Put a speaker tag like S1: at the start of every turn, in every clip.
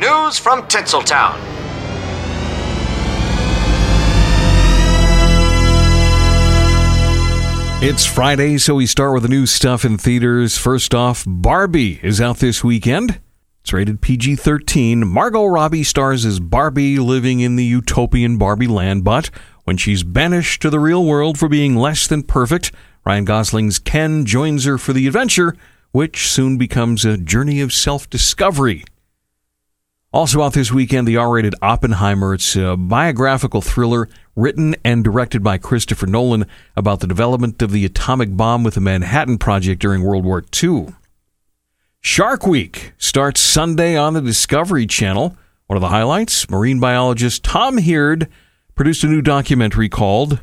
S1: News from Tinseltown.
S2: It's Friday, so we start with the new stuff in theaters. First off, Barbie is out this weekend. It's rated PG 13. Margot Robbie stars as Barbie living in the utopian Barbie land, but when she's banished to the real world for being less than perfect, Ryan Gosling's Ken joins her for the adventure, which soon becomes a journey of self discovery. Also out this weekend, the R-rated Oppenheimer. It's a biographical thriller written and directed by Christopher Nolan about the development of the atomic bomb with the Manhattan Project during World War II. Shark Week starts Sunday on the Discovery Channel. One of the highlights, marine biologist Tom Hird produced a new documentary called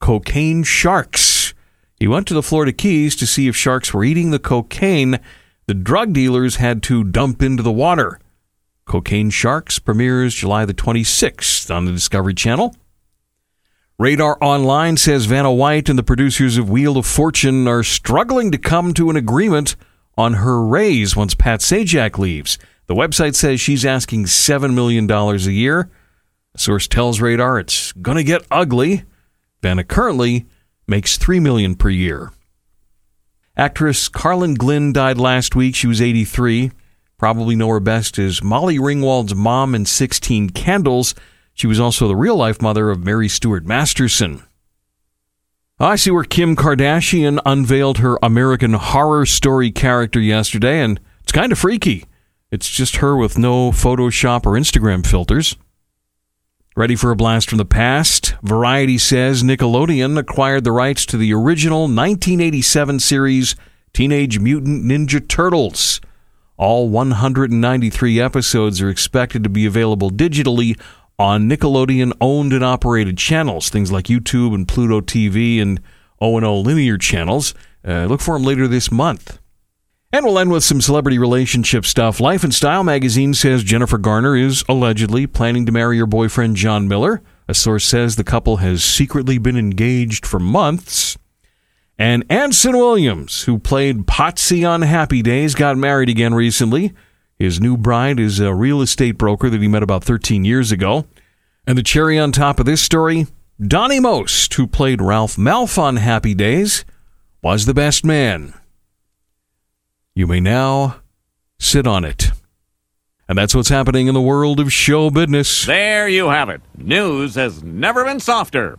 S2: Cocaine Sharks. He went to the Florida Keys to see if sharks were eating the cocaine the drug dealers had to dump into the water. Cocaine Sharks premieres July the 26th on the Discovery Channel. Radar Online says Vanna White and the producers of Wheel of Fortune are struggling to come to an agreement on her raise once Pat Sajak leaves. The website says she's asking $7 million a year. A source tells Radar it's going to get ugly. Vanna currently makes 3 million per year. Actress Carlin Glynn died last week. She was 83 probably know her best as Molly Ringwald's mom in 16 Candles. She was also the real life mother of Mary Stuart Masterson. I see where Kim Kardashian unveiled her American Horror Story character yesterday, and it's kind of freaky. It's just her with no Photoshop or Instagram filters. Ready for a blast from the past? Variety says Nickelodeon acquired the rights to the original 1987 series Teenage Mutant Ninja Turtles. All 193 episodes are expected to be available digitally on Nickelodeon owned and operated channels, things like YouTube and Pluto TV and O&O linear channels. Uh, look for them later this month. And we'll end with some celebrity relationship stuff. Life and Style magazine says Jennifer Garner is allegedly planning to marry her boyfriend John Miller. A source says the couple has secretly been engaged for months. And Anson Williams, who played Potsy on Happy Days, got married again recently. His new bride is a real estate broker that he met about 13 years ago. And the cherry on top of this story Donny Most, who played Ralph Malph on Happy Days, was the best man. You may now sit on it. And that's what's happening in the world of show business.
S3: There you have it. News has never been softer.